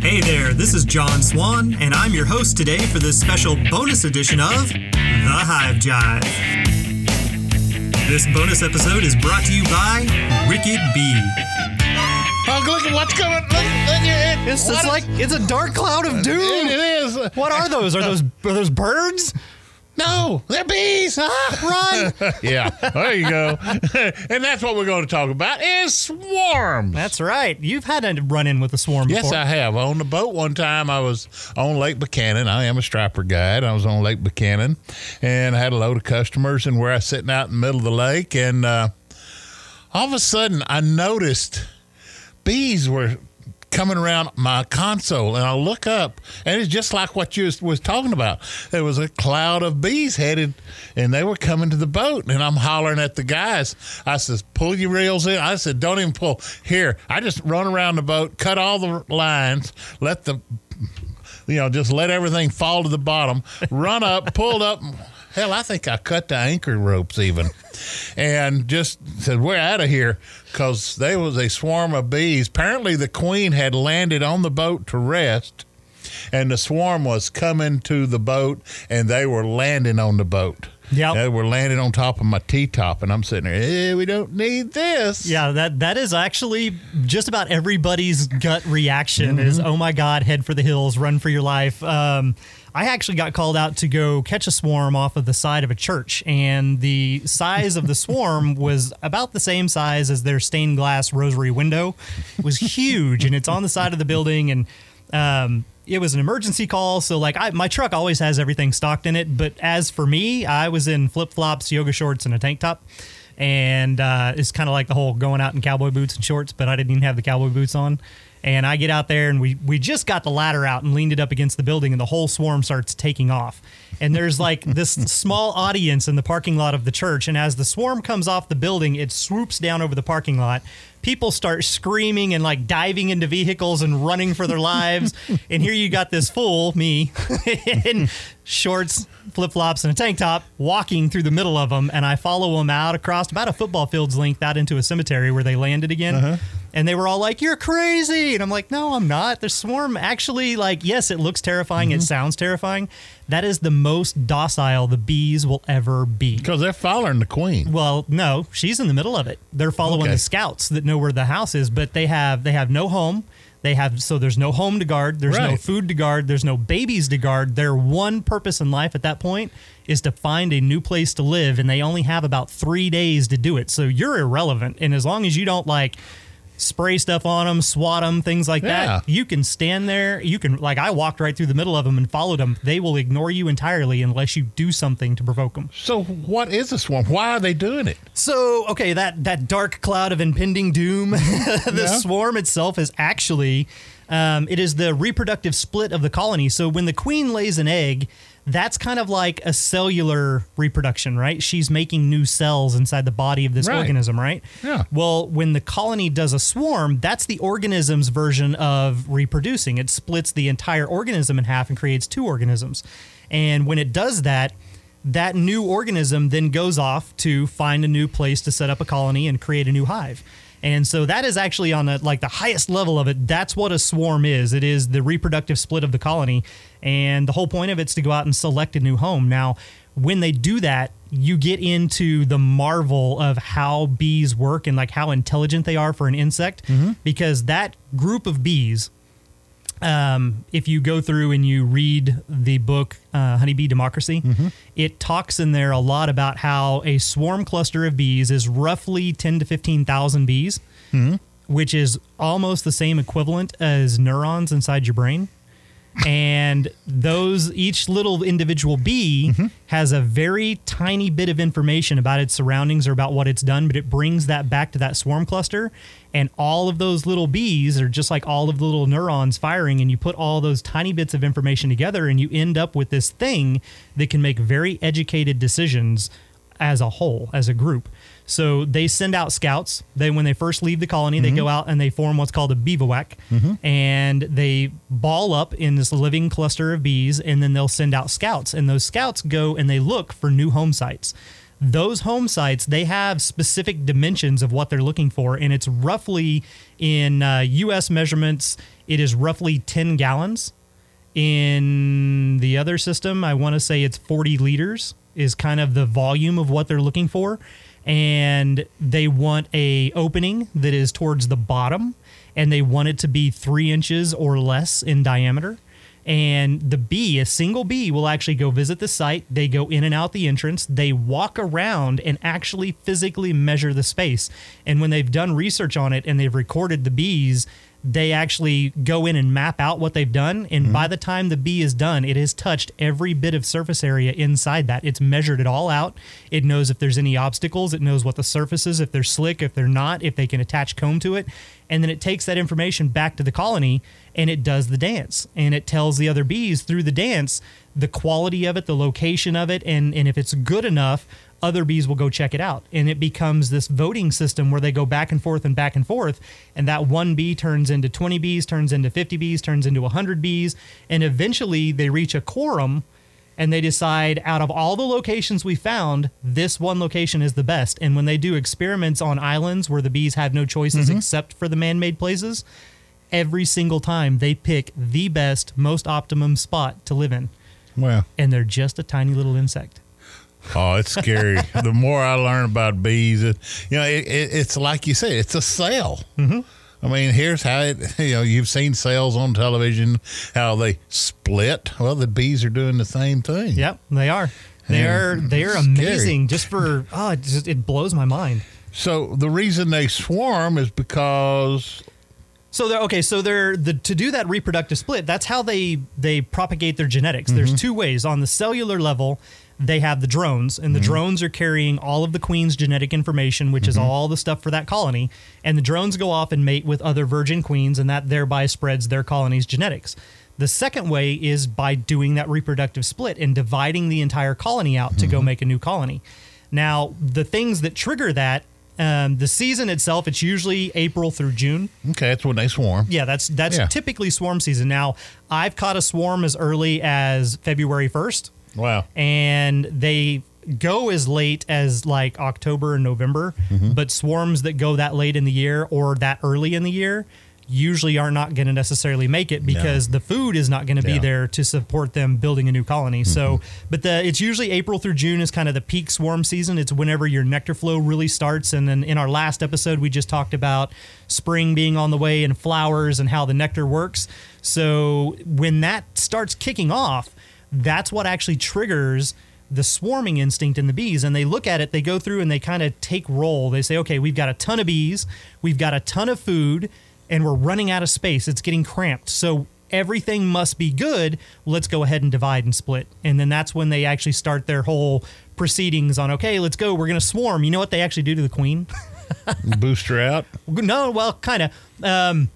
Hey there, this is John Swan, and I'm your host today for this special bonus edition of The Hive Jive. This bonus episode is brought to you by Wicked Bee. Oh, look at what's coming. Look, look at it. It's, What it's is- like it's a dark cloud of doom. It, it is. What are those? Are those are those birds? No, they're bees. Ah, run! yeah, there you go. and that's what we're going to talk about is swarms. That's right. You've had a run in with a swarm Yes, before. I have. On the boat one time, I was on Lake Buchanan. I am a striper guide. I was on Lake Buchanan, and I had a load of customers, and we're out sitting out in the middle of the lake, and uh, all of a sudden, I noticed bees were coming around my console, and I look up, and it's just like what you was, was talking about. There was a cloud of bees headed, and they were coming to the boat, and I'm hollering at the guys. I says, "Pull your reels in." I said, "Don't even pull." Here, I just run around the boat, cut all the lines, let the you know, just let everything fall to the bottom, run up, pulled up. Hell, I think I cut the anchor ropes even, and just said, "We're out of here," because there was a swarm of bees. Apparently, the queen had landed on the boat to rest, and the swarm was coming to the boat, and they were landing on the boat. Yeah, they were landing on top of my T top, and I'm sitting there. Eh, we don't need this. Yeah, that that is actually just about everybody's gut reaction is oh my god, head for the hills, run for your life. Um, I actually got called out to go catch a swarm off of the side of a church, and the size of the swarm was about the same size as their stained glass rosary window. It was huge, and it's on the side of the building, and um, it was an emergency call. So like, I, my truck always has everything stocked in it. But as for me, I was in flip flops, yoga shorts, and a tank top and uh, it's kind of like the whole going out in cowboy boots and shorts, but I didn't even have the cowboy boots on. And I get out there and we we just got the ladder out and leaned it up against the building, and the whole swarm starts taking off. And there's like this small audience in the parking lot of the church, and as the swarm comes off the building, it swoops down over the parking lot. People start screaming and like diving into vehicles and running for their lives. and here you got this fool, me, in shorts, flip flops, and a tank top, walking through the middle of them. And I follow them out across about a football field's length out into a cemetery where they landed again. Uh-huh. And they were all like, "You're crazy," and I'm like, "No, I'm not." The swarm actually, like, yes, it looks terrifying. It mm-hmm. sounds terrifying. That is the most docile the bees will ever be. because they're following the queen. Well, no, she's in the middle of it. They're following Okay. the scouts that know where the house is, but they have they have no home. They have so there's no home to guard, there's no food to guard, there's no babies to guard. Their one purpose in life at that point is to find a new place to live and they only have about 3 days to do it. So you're irrelevant and as long as you don't like spray stuff on them, swat them, things like Yeah. that. You can stand there. You can like I walked right through the middle of them and followed them. They will ignore you entirely unless you do something to provoke them. So, what is a swarm? Why are they doing it? So okay, that that dark cloud of impending doom, the Yeah. swarm itself is actually, um, it is the reproductive split of the colony. So when the queen lays an egg, that's kind of like a cellular reproduction, right? She's making new cells inside the body of this Right. organism, right? Yeah. Well, when the colony does a swarm, that's the organism's version of reproducing. It splits the entire organism in half and creates two organisms. And when it does that, that new organism then goes off to find a new place to set up a colony and create a new hive. And so that is actually on the like the highest level of it. That's what a swarm is. It is the reproductive split of the colony, and the whole point of it is to go out and select a new home. Now, when they do that, you get into the marvel of how bees work and like how intelligent they are for an insect, mm-hmm. because that group of bees um, if you go through and you read the book uh, Honeybee Democracy, it talks in there a lot about how a swarm cluster of bees is roughly 10 to 15,000 bees, which is almost the same equivalent as neurons inside your brain. And those each little individual bee mm-hmm. has a very tiny bit of information about its surroundings or about what it's done but it brings that back to that swarm cluster. And all of those little bees are just like all of the little neurons firing and you put all those tiny bits of information together and you end up with this thing that can make very educated decisions as a whole as a group so they send out scouts. They when they first leave the colony, they go out and they form what's called a bivouac, and they ball up in this living cluster of bees, and then they'll send out scouts, and those scouts go and they look for new home sites. Those home sites they have specific dimensions of what they're looking for, and it's roughly in uh, U.S. measurements it is roughly 10 gallons. In the other system, I want to say it's 40 liters is kind of the volume of what they're looking for and they want a opening that is towards the bottom and they want it to be three inches or less in diameter and the bee, a single bee, will actually go visit the site. They go in and out the entrance. They walk around and actually physically measure the space. And when they've done research on it and they've recorded the bees, they actually go in and map out what they've done. And mm-hmm. by the time the bee is done, it has touched every bit of surface area inside that. It's measured it all out. It knows if there's any obstacles. It knows what the surface is, if they're slick, if they're not, if they can attach comb to it. And then it takes that information back to the colony and it does the dance. And it tells the other bees through the dance the quality of it, the location of it, and, and if it's good enough other bees will go check it out. And it becomes this voting system where they go back and forth and back and forth. And that one bee turns into 20 bees, turns into 50 bees, turns into 100 bees. And eventually they reach a quorum and they decide out of all the locations we found, this one location is the best. And when they do experiments on islands where the bees have no choices mm-hmm. except for the man made places, every single time they pick the best, most optimum spot to live in. Wow. And they're just a tiny little insect. Oh, it's scary. the more I learn about bees, it, you know, it, it, it's like you said, it's a cell. Mm-hmm. I mean, here's how it, you know, you've seen cells on television, how they split. Well, the bees are doing the same thing. Yep, they are. They are, they are amazing just for, oh, it, just, it blows my mind. So the reason they swarm is because so they're okay. So they're the to do that reproductive split. That's how they they propagate their genetics. Mm-hmm. There's two ways on the cellular level they have the drones, and the mm-hmm. drones are carrying all of the queen's genetic information, which mm-hmm. is all the stuff for that colony. And the drones go off and mate with other virgin queens, and that thereby spreads their colony's genetics. The second way is by doing that reproductive split and dividing the entire colony out mm-hmm. to go mm-hmm. make a new colony. Now, the things that trigger that um, the season itself, it's usually April through June. Okay, that's when they swarm. Yeah, that's that's yeah. typically swarm season. Now, I've caught a swarm as early as February first. Wow. And they go as late as like October and November, mm-hmm. but swarms that go that late in the year or that early in the year usually are not going to necessarily make it because no. the food is not going to be there to support them building a new colony. Mm-hmm. So, but the it's usually April through June is kind of the peak swarm season. It's whenever your nectar flow really starts. And then in our last episode, we just talked about spring being on the way and flowers and how the nectar works. So when that starts kicking off, that's what actually triggers the swarming instinct in the bees. And they look at it they go through and they kind of take roll. They say okay we've got a ton of bees we've got a ton of food and we're running out of space. It's getting cramped. So everything must be good. Let's go ahead and divide and split. And then that's when they actually start their whole proceedings on okay let's go. We're going to swarm. You know what they actually do to the queen? Boost her out? No well kind of um,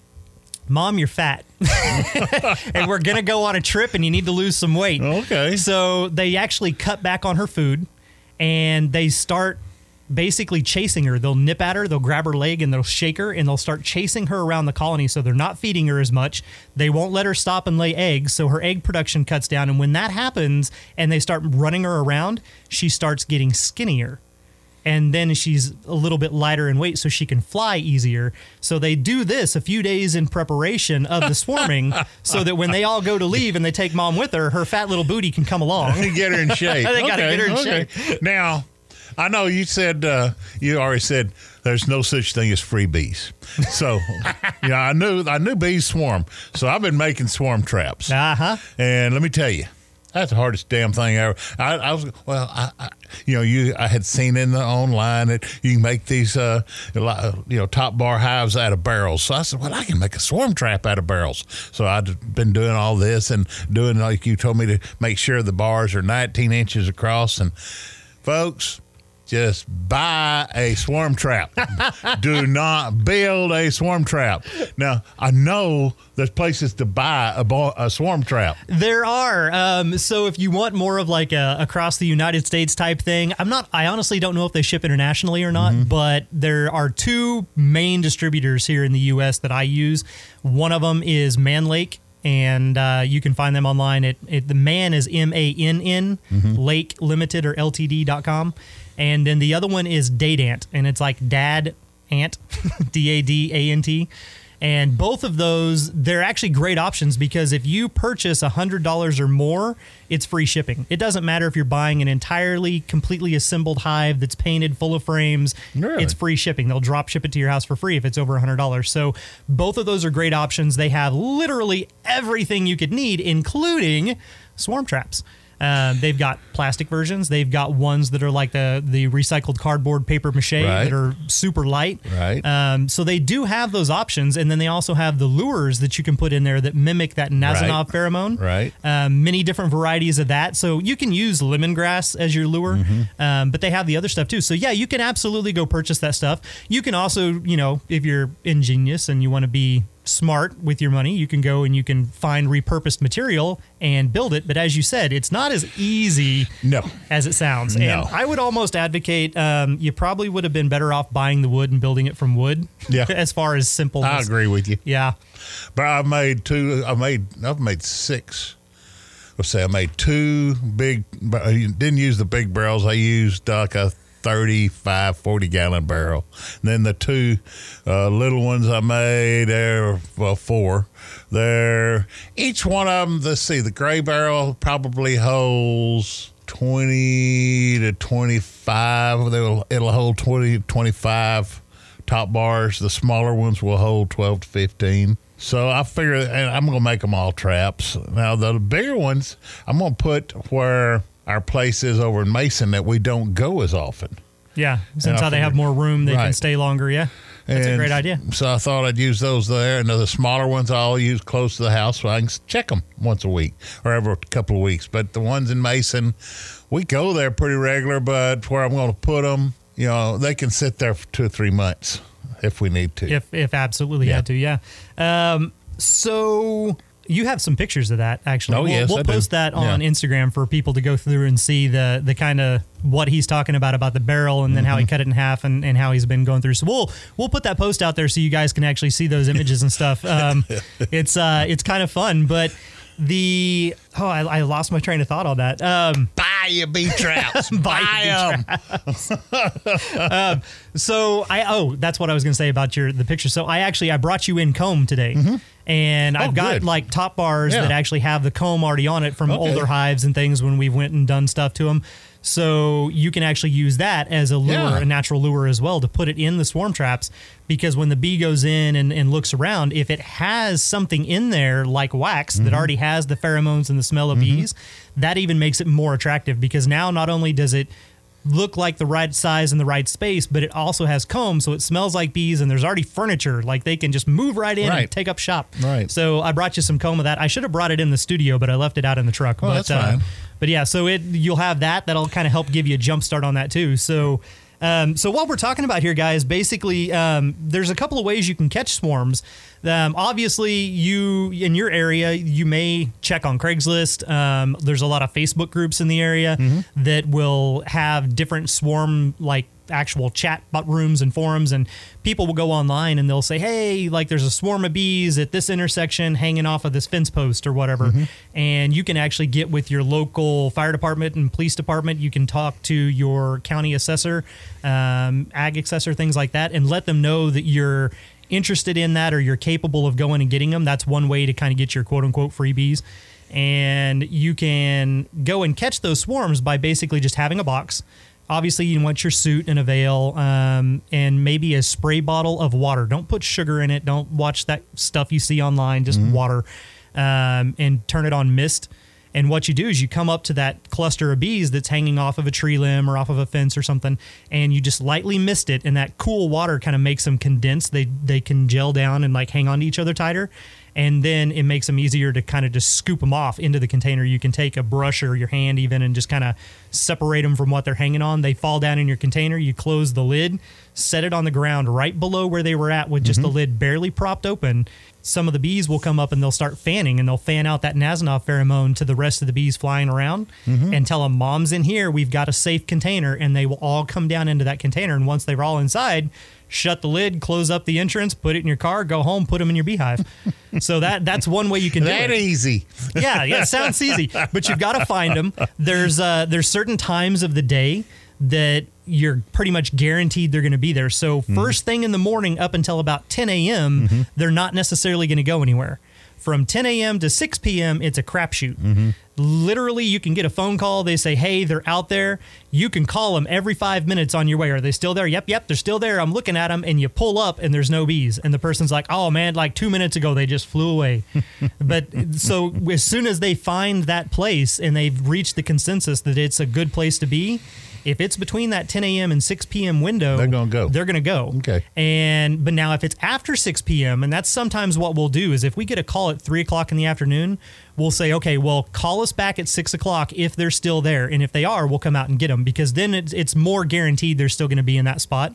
Mom, you're fat. and we're going to go on a trip and you need to lose some weight. Okay. So they actually cut back on her food and they start basically chasing her. They'll nip at her, they'll grab her leg and they'll shake her and they'll start chasing her around the colony. So they're not feeding her as much. They won't let her stop and lay eggs. So her egg production cuts down. And when that happens and they start running her around, she starts getting skinnier and then she's a little bit lighter in weight so she can fly easier. So they do this a few days in preparation of the swarming so that when they all go to leave and they take mom with her, her fat little booty can come along. get her in shape. they got to get her in okay. shape. Now, I know you said uh, you already said there's no such thing as free bees. So, yeah, I knew I knew bees swarm. So I've been making swarm traps. Uh huh. And let me tell you, that's the hardest damn thing ever. I, I was well, I, I, you know, you I had seen in the online that you can make these, uh, you know, top bar hives out of barrels. So I said, well, I can make a swarm trap out of barrels. So I've been doing all this and doing like you told me to make sure the bars are 19 inches across. And folks, just buy a swarm trap. Do not build a swarm trap. Now, I know there's places to buy a, bo- a swarm trap. There are. Um, so if you want more of like a across the United States type thing, I'm not. I honestly don't know if they ship internationally or not. Mm-hmm. But there are two main distributors here in the U.S. that I use. One of them is Mann Lake and uh, you can find them online at, at the man is m-a-n-n mm-hmm. lake limited or ltd.com and then the other one is Dadant, and it's like dad ant, D A D A N T. And both of those, they're actually great options because if you purchase $100 or more, it's free shipping. It doesn't matter if you're buying an entirely, completely assembled hive that's painted full of frames, Really? it's free shipping. They'll drop ship it to your house for free if it's over $100. So both of those are great options. They have literally everything you could need, including swarm traps. Uh, they've got plastic versions. They've got ones that are like the the recycled cardboard paper mache Right. that are super light. Right. Um, so they do have those options, and then they also have the lures that you can put in there that mimic that Nasonov pheromone. Right. Um, many different varieties of that. So you can use lemongrass as your lure, Mm-hmm. um, but they have the other stuff too. So yeah, you can absolutely go purchase that stuff. You can also, you know, if you're ingenious and you want to be smart with your money, you can go and you can find repurposed material and build it. But as you said, it's not as easy No. as it sounds. No. And I would almost advocate um, you probably would have been better off buying the wood and building it from wood. Yeah. as far as simple. I agree with you. Yeah. But I've made two. I made. I've made six. Let's say I made two big. I didn't use the big barrels. I used like a 35, 40 gallon barrel. And then the two uh, little ones I made, there well four. They're each one of them. Let's see. The gray barrel probably holds. 20 to 25 They'll, it'll hold 20 25 top bars. The smaller ones will hold 12 to 15. So I figure, and I'm going to make them all traps. Now, the bigger ones, I'm going to put where our place is over in Mason that we don't go as often. Yeah. Since how they have more room, they can stay longer. Yeah. That's a great idea. So I thought I'd use those there, and the smaller ones I'll use close to the house so I can check them once a week or every couple of weeks. But the ones in Mason, we go there pretty regular. But where I'm going to put them, you know, they can sit there for two or three months if we need to. If if absolutely Yeah. had to, yeah. Um, so you have some pictures of that actually. Oh, we'll, yes, we'll I do. post that on Yeah. Instagram for people to go through and see the the kind of what he's talking about about the barrel and then Mm-hmm. how he cut it in half and, and how he's been going through. So we'll we'll put that post out there so you guys can actually see those images and stuff. Um, it's uh it's kind of fun, but the oh I, I lost my train of thought on that. Um, Buy your bee traps. Buy them. So I oh that's what I was gonna say about your the picture. So I actually I brought you in comb today, and I've got Mm-hmm. good. like top bars Yeah. that actually have the comb already on it from Okay. older hives and things when we've went and done stuff to them. So you can actually use that as a lure, Yeah. a natural lure as well to put it in the swarm traps because when the bee goes in and, and looks around, if it has something in there like wax Mm-hmm. that already has the pheromones and the smell of bees, that even makes it more attractive because now not only does it look like the right size and the right space, but it also has comb, so it smells like bees, and there's already furniture. Like they can just move right in and take up shop. Right. So I brought you some comb of that. I should have brought it in the studio, but I left it out in the truck. Oh, but, that's uh, fine. but yeah, so it you'll have that. That'll kind of help give you a jump start on that too. So. Um, so what we're talking about here, guys, basically, um, there's a couple of ways you can catch swarms. Um, obviously, you in your area, you may check on Craigslist. Um, there's a lot of Facebook groups in the area that will have different swarm like actual chat rooms and forums and people will go online and they'll say hey like there's a swarm of bees at this intersection hanging off of this fence post or whatever. And you can actually get with your local fire department and police department. You can talk to your county assessor um, ag assessor things like that and let them know that you're interested in that or you're capable of going and getting them that's one way to kind of get your quote unquote freebies and you can go and catch those swarms by basically just having a box. Obviously, you want your suit and a veil, um, and maybe a spray bottle of water. Don't put sugar in it. Don't watch that stuff you see online. Just water, um, and turn it on mist. And what you do is you come up to that cluster of bees that's hanging off of a tree limb or off of a fence or something, and you just lightly mist it, and that cool water kind of makes them condense. They they can gel down and like hang on to each other tighter, and then it makes them easier to kind of just scoop them off into the container. You can take a brush or your hand even and just kind of separate them from what they're hanging on. They fall down in your container. You close the lid, set it on the ground right below where they were at with just mm-hmm. the lid barely propped open. Some of the bees will come up and they'll start fanning and they'll fan out that Nasonov pheromone to the rest of the bees flying around and tell them, Mom's in here. We've got a safe container. And they will all come down into that container. And once they're all inside, shut the lid, close up the entrance, put it in your car, go home, put them in your beehive. so that that's one way you can do That it easy. yeah, yeah, it sounds easy, but you've got to find them. There's uh, there's certain times of the day that you're pretty much guaranteed they're going to be there. So mm-hmm. first thing in the morning up until about 10 a.m., mm-hmm. they're not necessarily going to go anywhere. From 10 a.m. to 6 p.m., it's a crapshoot. Mm-hmm. Literally, you can get a phone call. They say, "Hey, they're out there." You can call them every five minutes on your way. Are they still there? Yep, yep, they're still there. I'm looking at them, and you pull up, and there's no bees. And the person's like, "Oh man, like two minutes ago they just flew away." but so as soon as they find that place and they've reached the consensus that it's a good place to be, if it's between that 10 a.m. and 6 p.m. window, They're gonna go. They're gonna go. Okay. And but now if it's after 6 p.m. and that's sometimes what we'll do is if we get a call at three o'clock in the afternoon, we'll say, okay, well, call us back at six o'clock if they're still there, and if they are, we'll come out and get them because then it's, it's more guaranteed they're still going to be in that spot.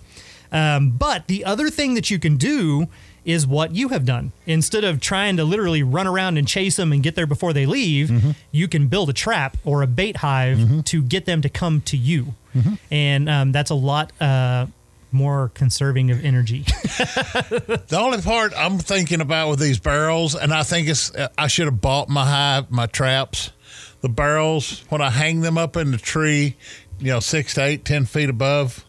Um, but the other thing that you can do is what you have done. Instead of trying to literally run around and chase them and get there before they leave, Mm-hmm. you can build a trap or a bait hive to get them to come to you. Mm-hmm. And um, that's a lot uh, more conserving of energy. The only part I'm thinking about with these barrels, and I think it's I should have bought my hive, my traps, the barrels when I hang them up in the tree, you know, six to eight, ten feet above.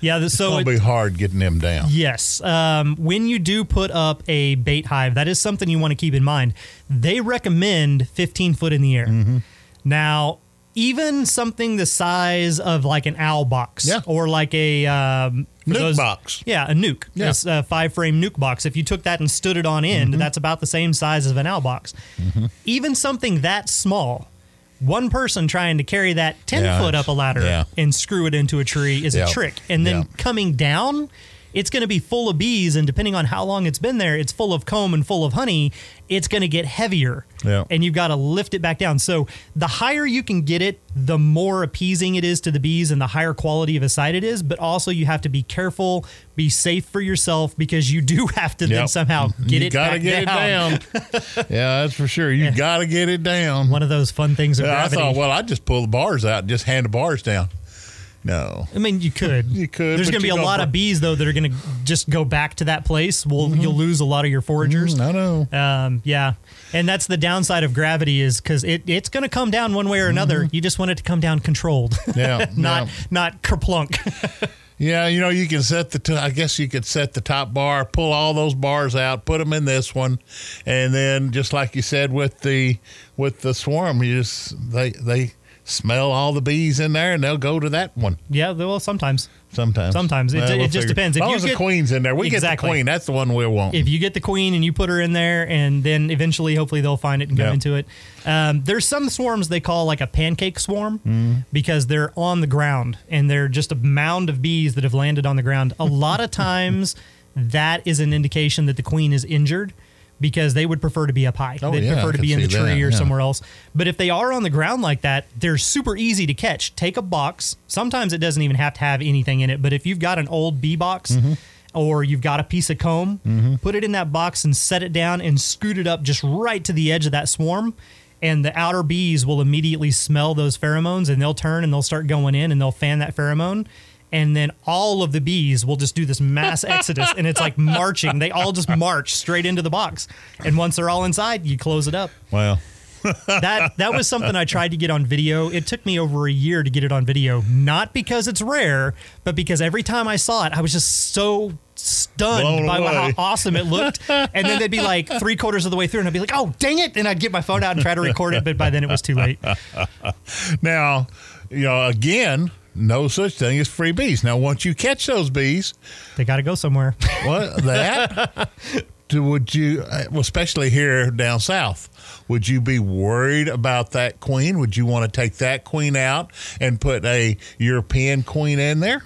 Yeah, so it'll it- be hard getting them down. Yes. Um, when you do put up a bait hive, that is something you want to keep in mind. They recommend 15 foot in the air. Mm-hmm. Now, even something the size of like an owl box Yeah. or like a um, Nuc box. Yeah, a nuc. Yeah. This uh, five frame nuc box. If you took that and stood it on end, Mm-hmm. that's about the same size as an owl box. Even something that small. One person trying to carry that 10 Yeah, foot up a ladder yeah. and screw it into a tree is Yeah. a trick. And then Yeah. coming down, it's going to be full of bees, and depending on how long it's been there, it's full of comb and full of honey. It's going to get heavier, Yeah. and you've got to lift it back down. So the higher you can get it, the more appeasing it is to the bees, and the higher quality of a site it is. But also, you have to be careful, be safe for yourself, because you do have to then somehow get you it gotta get down. it down. yeah, that's for sure. You gotta get it down. One of those fun things of Yeah, I thought, well, I'd just pull the bars out and just hand the bars down. No. I mean, you could. You could, There's going to be a lot of bees though that are going to just go back to that place. Well, mm-hmm. you'll lose a lot of your foragers. Mm, I know. Um, yeah, and that's the downside of gravity is because it, it's going to come down one way or another. Mm-hmm. You just want it to come down controlled, Yeah, not yeah. not kerplunk. Yeah, you know, you can set the. T- I guess you could set the top bar, pull all those bars out, put them in this one, and then just like you said with the with the swarm, you just they they smell all the bees in there, and they'll go to that one yeah, well, sometimes sometimes. Sometimes. It- Well, it just depends. If As long you as the get- queen's in there, we get Exactly. the queen. That's the one we want. if you get the queen and you put her in there, and then eventually, hopefully, they'll find it and go into it. Um, there's some swarms they call like a pancake swarm Mm. because they're on the ground and they're just a mound of bees that have landed on the ground. A lot of times, that is an indication that the queen is injured. Because they would prefer to be up high. Oh, They'd yeah, prefer to be in the tree that, or yeah. somewhere else. But if they are on the ground like that, they're super easy to catch. Take a box. Sometimes it doesn't even have to have anything in it. But if you've got an old bee box Mm-hmm. or you've got a piece of comb, put it in that box and set it down and scoot it up just right to the edge of that swarm. And the outer bees will immediately smell those pheromones and they'll turn and they'll start going in and they'll fan that pheromone. And then all of the bees will just do this mass exodus and it's like marching. They all just march straight into the box. And once they're all inside, you close it up well, that that was something I tried to get on video. It took me over a year to get it on video, not because it's rare, but because every time I saw it, I was just so stunned Blown by how awesome it looked. And then they'd be like three quarters of the way through, and I'd be like, "Oh, dang it!" And I'd get my phone out and try to record it, but by then it was too late. now, you know, again, no such thing as free bees. Now, once you catch those bees, They got to go somewhere. What that? do, would you, uh, especially here down south, would you be worried about that queen? Would you want to take that queen out and put a European queen in there?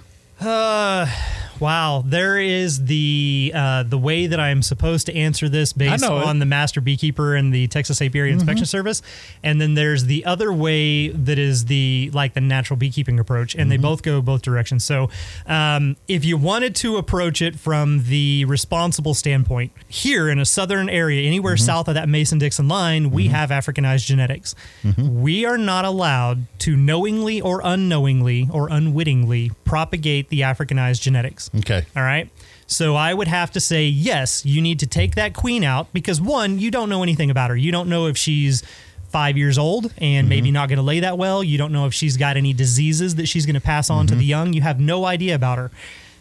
Wow, there is the uh, the way that I'm supposed to answer this based it. Mm-hmm. on the master beekeeper and the Texas Apiary Inspection Service, and then there's the other way that is the like the natural beekeeping approach, and they Mm-hmm. both go both directions. So, um, if you wanted to approach it from the responsible standpoint, here in a southern area, anywhere Mm-hmm. south of that Mason Dixon line, we have Africanized genetics. Mm-hmm. We are not allowed to knowingly or unknowingly or unwittingly propagate the Africanized genetics. Okay. All right. So I would have to say, yes, you need to take that queen out because one, you don't know anything about her. You don't know if she's five years old and mm-hmm. maybe not going to lay that well. You don't know if she's got any diseases that she's going to pass on to mm-hmm. the young. You have no idea about her.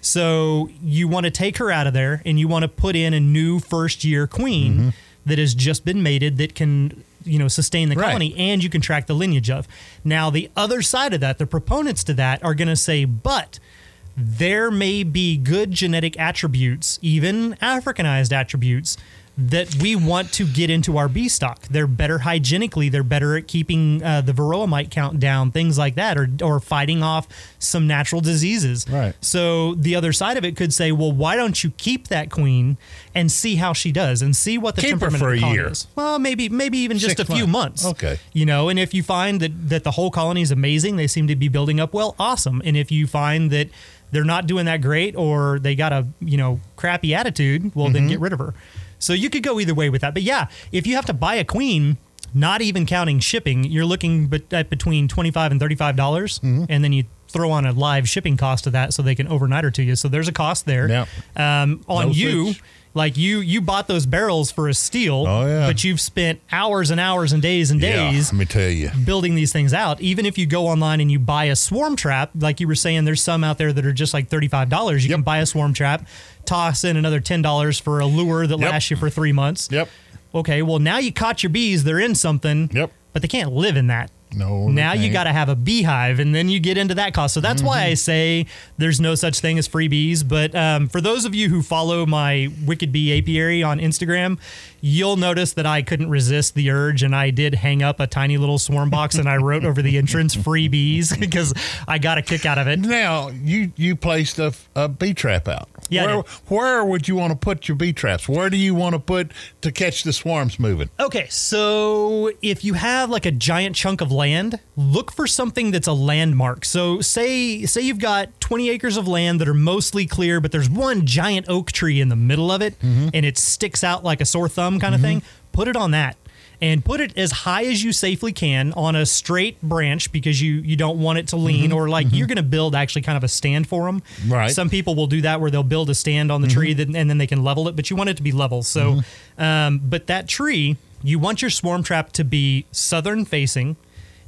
So you want to take her out of there and you want to put in a new first year queen mm-hmm. that has just been mated that can you know sustain the Right. colony and you can track the lineage of. Now the other side of that, the proponents to that are going to say, but there may be good genetic attributes, even Africanized attributes, that we want to get into our bee stock. They're better hygienically. They're better at keeping uh, the varroa mite count down, things like that, or, or fighting off some natural diseases. Right. So the other side of it could say, well, why don't you keep that queen and see how she does and see what the Keep her temperament for of the a year. is? Well, maybe maybe even just Six a few months. months. Okay. You know, and if you find that that the whole colony is amazing, they seem to be building up well, awesome. And if you find that they're not doing that great or they got a, you know, crappy attitude, well Mm-hmm. then get rid of her. So you could go either way with that. But yeah, if you have to buy a queen, not even counting shipping, you're looking at between 25 and 35 dollars Mm-hmm. and then you throw on a live shipping cost to that so they can overnight her to you. So there's a cost there. Yep. Um, on No you, switch. Like you you bought those barrels for a steal, Oh, yeah. but you've spent hours and hours and days and Yeah, days let me tell you. building these things out. Even if you go online and you buy a swarm trap, like you were saying, there's some out there that are just like $35. You Yep. can buy a swarm trap, toss in another $10 for a lure that Yep. lasts you for three months. Yep. Okay, well, now you caught your bees. They're in something, Yep. but they can't live in that. No. Now you got to have a beehive, and then you get into that cost. So that's why Mm-hmm. I say there's no such thing as free bees. But um, for those of you who follow my Wicked Bee Apiary on Instagram, you'll notice that I couldn't resist the urge, and I did hang up a tiny little swarm box, and I wrote over the entrance "free bees" because I got a kick out of it. Now you you placed a, a bee trap out. Yeah, Where, where would you want to put your bee traps? Where do you want to put to catch the swarms moving? Okay, so if you have like a giant chunk of land, look for something that's a landmark. So say say you've got 20 acres of land that are mostly clear, but there's one giant oak tree in the middle of it mm-hmm. and it sticks out like a sore thumb kind of mm-hmm. thing. Put it on that. And put it as high as you safely can on a straight branch because you you don't want it to lean mm-hmm. or like mm-hmm. you're going to build actually kind of a stand for them. Right. Some people will do that where they'll build a stand on the tree that, and then they can level it, but you want it to be level. So, um, but that tree, you want your swarm trap to be southern facing.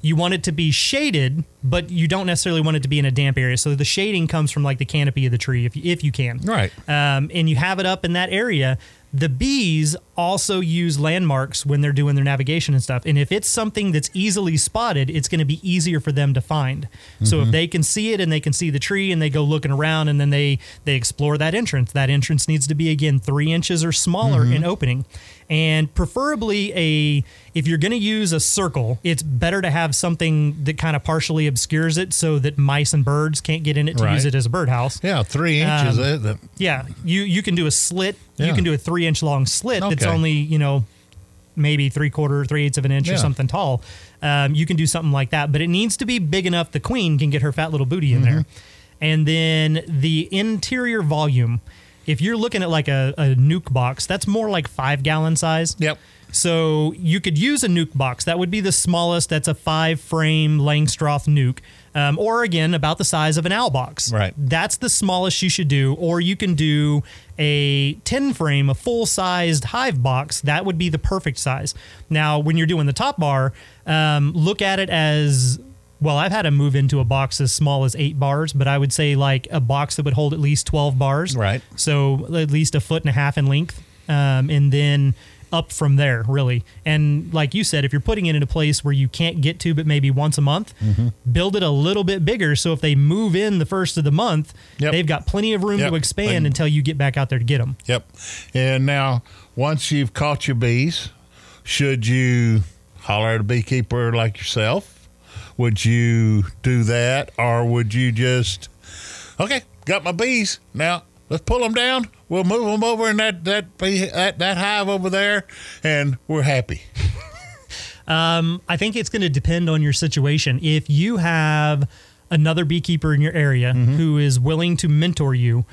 You want it to be shaded, but you don't necessarily want it to be in a damp area. So the shading comes from like the canopy of the tree, if you, if you can. Right. Um, and you have it up in that area. The bees also use landmarks when they're doing their navigation and stuff. And if it's something that's easily spotted, it's going to be easier for them to find. So if mm-hmm. they can see it and they can see the tree and they go looking around and then they they explore that entrance, that entrance needs to be again three inches or smaller mm-hmm. in opening. And preferably a if you're going to use a circle, it's better to have something that kind of partially obscures it so that mice and birds can't get in it to Right. use it as a birdhouse. Yeah, three inches. Um, eh, Yeah, you you can do a slit. Yeah. You can do a three inch long slit that's only you know maybe three quarter, three eighths of an inch or something tall. Um, you can do something like that, but it needs to be big enough the queen can get her fat little booty in there. Mm-hmm. And then the interior volume. If you're looking at like a, a nuc box, that's more like five gallon size. Yep. So you could use a nuc box. That would be the smallest. That's a five frame Langstroth nuc. Um, or again, about the size of an owl box. Right. That's the smallest you should do. Or you can do a 10 frame, a full sized hive box. That would be the perfect size. Now, when you're doing the top bar, um, look at it as well, I've had to move into a box as small as eight bars, but I would say like a box that would hold at least 12 bars. Right. So at least a foot and a half in length. Um, and then up from there, really. And like you said, if you're putting it in a place where you can't get to but maybe once a month, Mm-hmm. build it a little bit bigger. So if they move in the first of the month, Yep. they've got plenty of room Yep. to expand And- until you get back out there to get them. Yep. And now, once you've caught your bees, should you holler at a beekeeper like yourself? Would you do that, or would you just, okay, got my bees now? Let's pull them down. We'll move them over in that that bee, that, that hive over there, and we're happy. Um, I think it's going to depend on your situation. If you have another beekeeper in your area Mm-hmm. who is willing to mentor you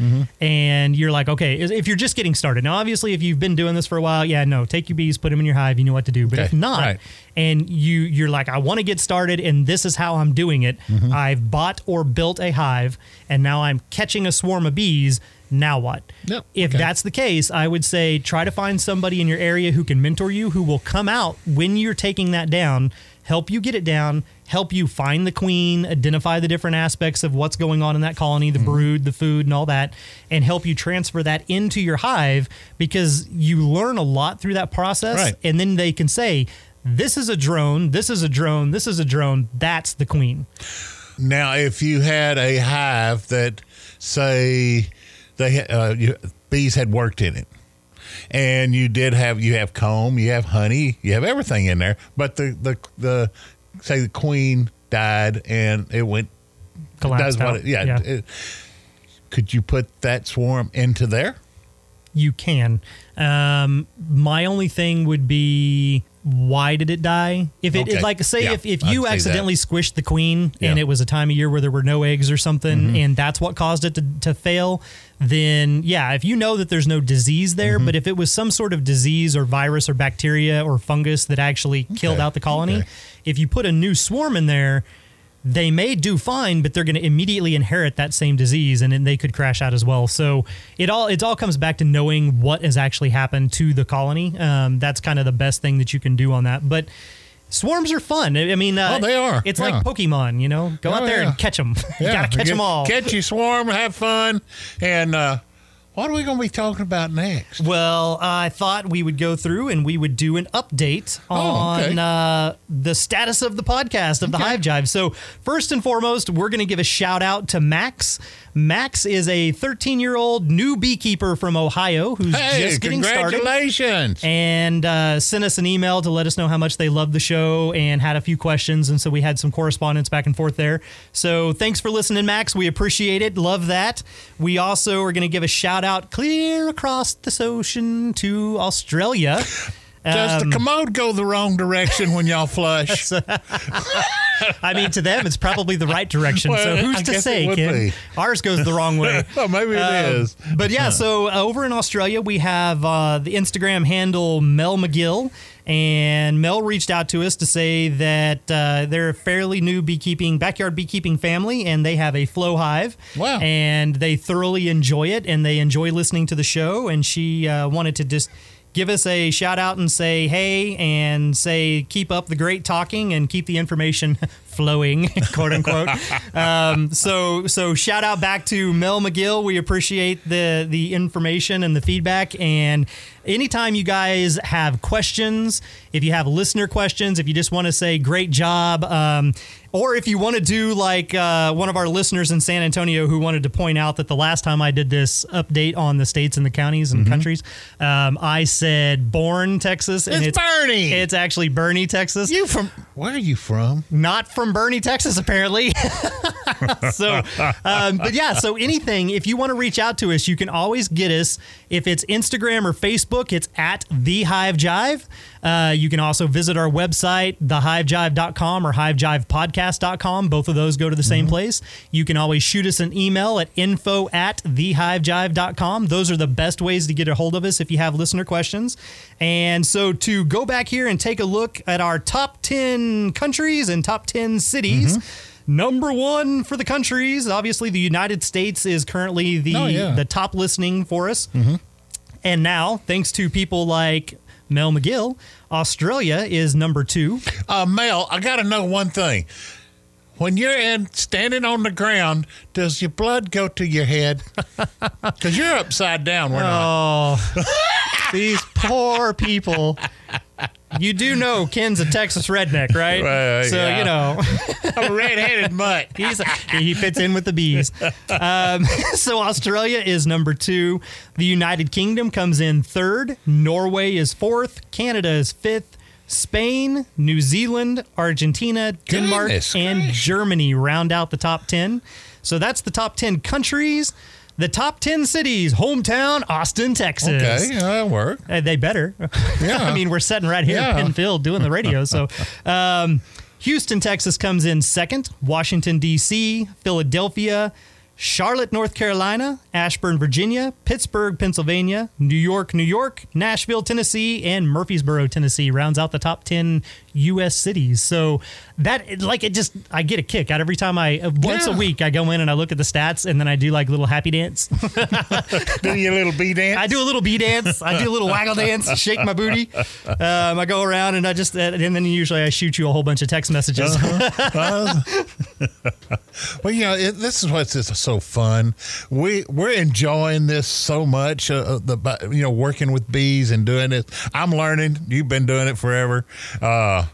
and you're like okay if you're just getting started now obviously if you've been doing this for a while yeah no take your bees put them in your hive you know what to do but Okay, if not right. and you you're like i want to get started and this is how i'm doing it Mm-hmm. i've bought or built a hive and now i'm catching a swarm of bees Now what? Yep, If okay. that's the case, I would say try to find somebody in your area who can mentor you, who will come out when you're taking that down, help you get it down, help you find the queen, identify the different aspects of what's going on in that colony, Mm-hmm. the brood, the food, and all that, and help you transfer that into your hive because you learn a lot through that process. Right. And then they can say, this is a drone, this is a drone, this is a drone, that's the queen. Now, if you had a hive that, say, they uh, you, bees had worked in it, and you did have you have comb, you have honey, you have everything in there, but the the the say the queen died and it went Collapsed out. it, yeah. it- could you put that swarm into there? you can. Um, my only thing would be why did it die? If it Okay. like say Yeah, if, if you accidentally squished the queen and Yeah. Mm-hmm. it was a time of year where there were no eggs or something and that's what caused it to, to fail, then yeah, if you know that there's no disease there, Mm-hmm. but if it was some sort of disease or virus or bacteria or fungus that actually killed Okay. out the colony, Okay. If you put a new swarm in there, they may do fine, but they're going to immediately inherit that same disease, and then they could crash out as well. So it all it all comes back to knowing what has actually happened to the colony. Um, that's kind of the best thing that you can do on that. But swarms are fun. I mean, uh, Oh, they are. It's Yeah. like Pokemon. You know, go out Oh, there yeah. and catch them. you gotta catch them all. Catch your swarm, have fun, and uh, what are we going to be talking about next? Well, I thought we would go through and we would do an update Oh, okay. on uh, the status of the podcast of the Hive Jive. So, first and foremost, we're going to give a shout out to Max. Max is a 13 year old new beekeeper from Ohio who's Hey, just getting started congratulations! and uh, sent us an email to let us know how much they loved the show and had a few questions. And so we had some correspondence back and forth there. So thanks for listening, Max. We appreciate it. Love that. We also are going to give a shout out clear across this ocean to Australia. Does Um, the commode go the wrong direction when y'all flush? I mean, to them, it's probably the right direction. so who's I to say, Ken? be. Ours goes the wrong way. oh, maybe it is. Um, But yeah, so uh, over in Australia, we have uh, the Instagram handle Mel McGill. And Mel reached out to us to say that uh, they're a fairly new beekeeping, backyard beekeeping family, and they have a flow hive. Wow. And they thoroughly enjoy it, and they enjoy listening to the show. And she uh, wanted to just give us a shout out and say hey, and say keep up the great talking and keep the information flowing, quote unquote. Um, so so shout out back to Mel McGill. We appreciate the the information and the feedback. And anytime you guys have questions, if you have listener questions, if you just want to say great job, um, or if you want to do like uh, one of our listeners in San Antonio who wanted to point out that the last time I did this update on the states and the counties and countries, um, I said born Texas, and It's Boerne. It's actually Boerne, Texas you from? Where are you from? not from Boerne, Texas, apparently. so, um, but yeah, so anything, if you want to reach out to us, you can always get us. If it's Instagram or Facebook, it's at The Hive Jive. Uh, you can also visit our website, thehivejive.com or hivejivepodcast.com. Both of those go to the same mm-hmm. place. You can always shoot us an email at info at thehivejive.com. Those are the best ways to get a hold of us if you have listener questions. And so to go back here and take a look at our top 10 countries and top 10 cities. Mm-hmm. Number one for the countries, obviously, the United States is currently the Oh, yeah. the top listening for us. Mm-hmm. And now, thanks to people like Mel McGill, Australia is number two. Uh, Mel, I got to know one thing. When you're in standing on the ground, does your blood go to your head? Because you're upside down. We're not. Oh, these poor people. You do know Ken's a Texas redneck, right? Right, so yeah. you know I'm a red-headed mutt. he's he fits in with the bees. Um, so Australia is number two. The United Kingdom comes in third. Norway is fourth. Canada is fifth. Spain, New Zealand, Argentina, Denmark, Goodness and. Germany round out the top 10. So that's the top 10 countries. The top 10 cities, hometown, Austin, Texas. Okay, yeah, that'll work. Uh, they better. Yeah. I mean, we're sitting right here Yeah. in Penfield doing the radio. So, um, Houston, Texas comes in second. Washington, D.C., Philadelphia, Charlotte, North Carolina, Ashburn, Virginia, Pittsburgh, Pennsylvania, New York, New York, Nashville, Tennessee, and Murfreesboro, Tennessee rounds out the top 10 U.S. cities. So that, like, it just, I get a kick out every time I, once Yeah. a week, I go in and I look at the stats and then I do like little happy dance. Do your little bee dance? I do a little bee dance. I do a little waggle dance, shake my booty. Um, I go around and I just, and then usually I shoot you a whole bunch of text messages. Uh, well, you know, it, this is what's just so fun. We we're enjoying this so much. Uh, the you know, working with bees and doing it. I'm learning. You've been doing it forever, uh,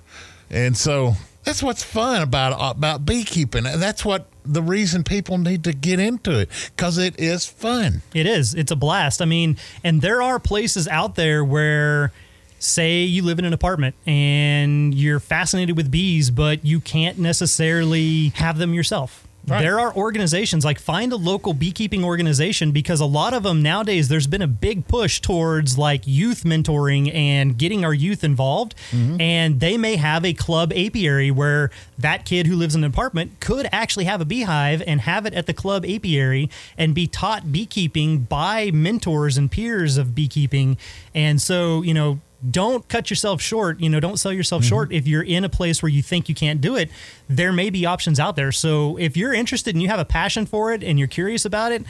and so that's what's fun about about beekeeping. And that's what the reason people need to get into it because it is fun. It is. It's a blast. I mean, and there are places out there where say you live in an apartment and you're fascinated with bees, but you can't necessarily have them yourself. Right. There are organizations like find a local beekeeping organization because a lot of them nowadays there's been a big push towards like youth mentoring and getting our youth involved. Mm-hmm. And they may have a club apiary where that kid who lives in an apartment could actually have a beehive and have it at the club apiary and be taught beekeeping by mentors and peers of beekeeping. And so you know don't cut yourself short. You know, don't sell yourself short if you're in a place where you think you can't do it. There may be options out there. So if you're interested and you have a passion for it and you're curious about it,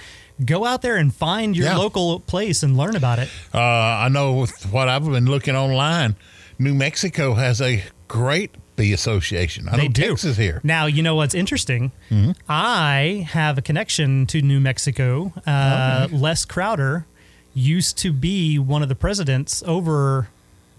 go out there and find your Yeah. local place and learn about it. Uh, I know with what I've been looking online, New Mexico has a great bee association. I They know do. Texas here. Now, you know what's interesting? I have a connection to New Mexico. Uh, Les Crowder used to be one of the presidents over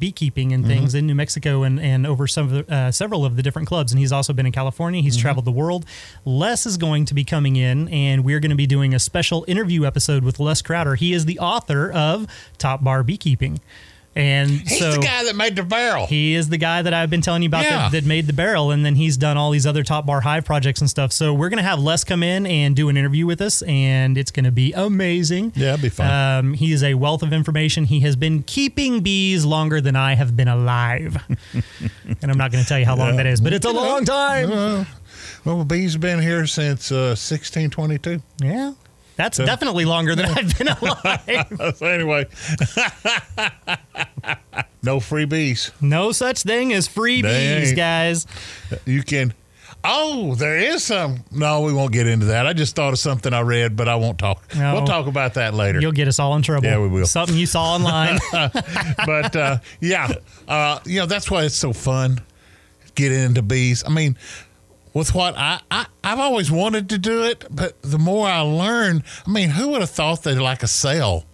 beekeeping and things in New Mexico and, and over some of the, uh, several of the different clubs. And he's also been in California. He's traveled the world. Les is going to be coming in, and we're going to be doing a special interview episode with Les Crowder. He is the author of Top Bar Beekeeping. And He's so the guy that made the barrel. he is the guy that I've been telling you about Yeah. that, that made the barrel, and then he's done all these other top bar hive projects and stuff. So we're gonna have Les come in and do an interview with us, and it's gonna be amazing. Yeah, it'd be fun. Um, he is a wealth of information. He has been keeping bees longer than I have been alive, and I'm not gonna tell you how long that is, but it's a long time. Uh, well, bees have been here since uh, 1622. Yeah, that's definitely longer than I've been alive. so anyway, no free bees. no such thing as free They bees, guys. You can. Oh, there is some. No, we won't get into that. I just thought of something I read, but I won't talk. No. We'll talk about that later. You'll get us all in trouble. Yeah, we will. Something you saw online. but uh, yeah, uh, you know that's why it's so fun getting into bees. I mean, with what I, I I've always wanted to do it, but the more I learn, I mean, who would have thought that like a cell,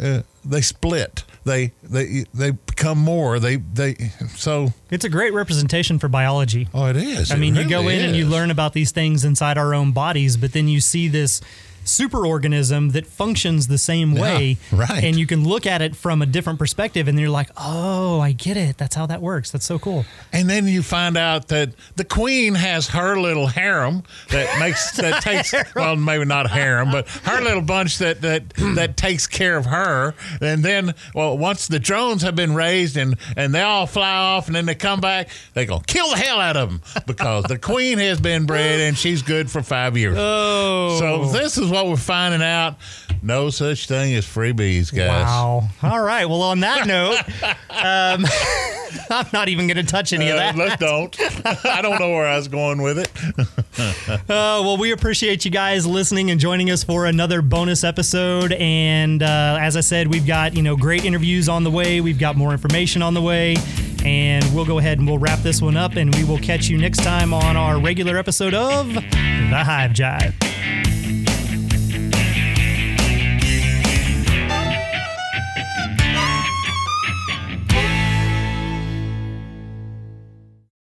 uh, they split, they they they become more, they they so. It's a great representation for biology. oh it is. I It mean, you go really in and you learn about these things inside our own bodies, but then you see this superorganism that functions the same Yeah, way. right. And you can look at it from a different perspective and you're like, oh, I get it. That's how that works. That's so cool. And then you find out that the queen has her little harem that makes that takes well maybe not harem, but her little bunch that that that takes care of her. And then well once the drones have been raised and and they all fly off and then they come back, they go kill the hell out of them because the queen has been bred and she's good for five years. Oh. So this is what we're finding out. No such thing as freebies, guys. Wow. All right. Well, on that note, um, I'm not even going to touch any of Uh, that. let's don't. I don't know where I was going with it. Uh, well, we appreciate you guys listening and joining us for another bonus episode. And uh, as I said, we've got you know great interviews on the way. We've got more information on the way, and we'll go ahead and we'll wrap this one up. And we will catch you next time on our regular episode of the Hive Jive.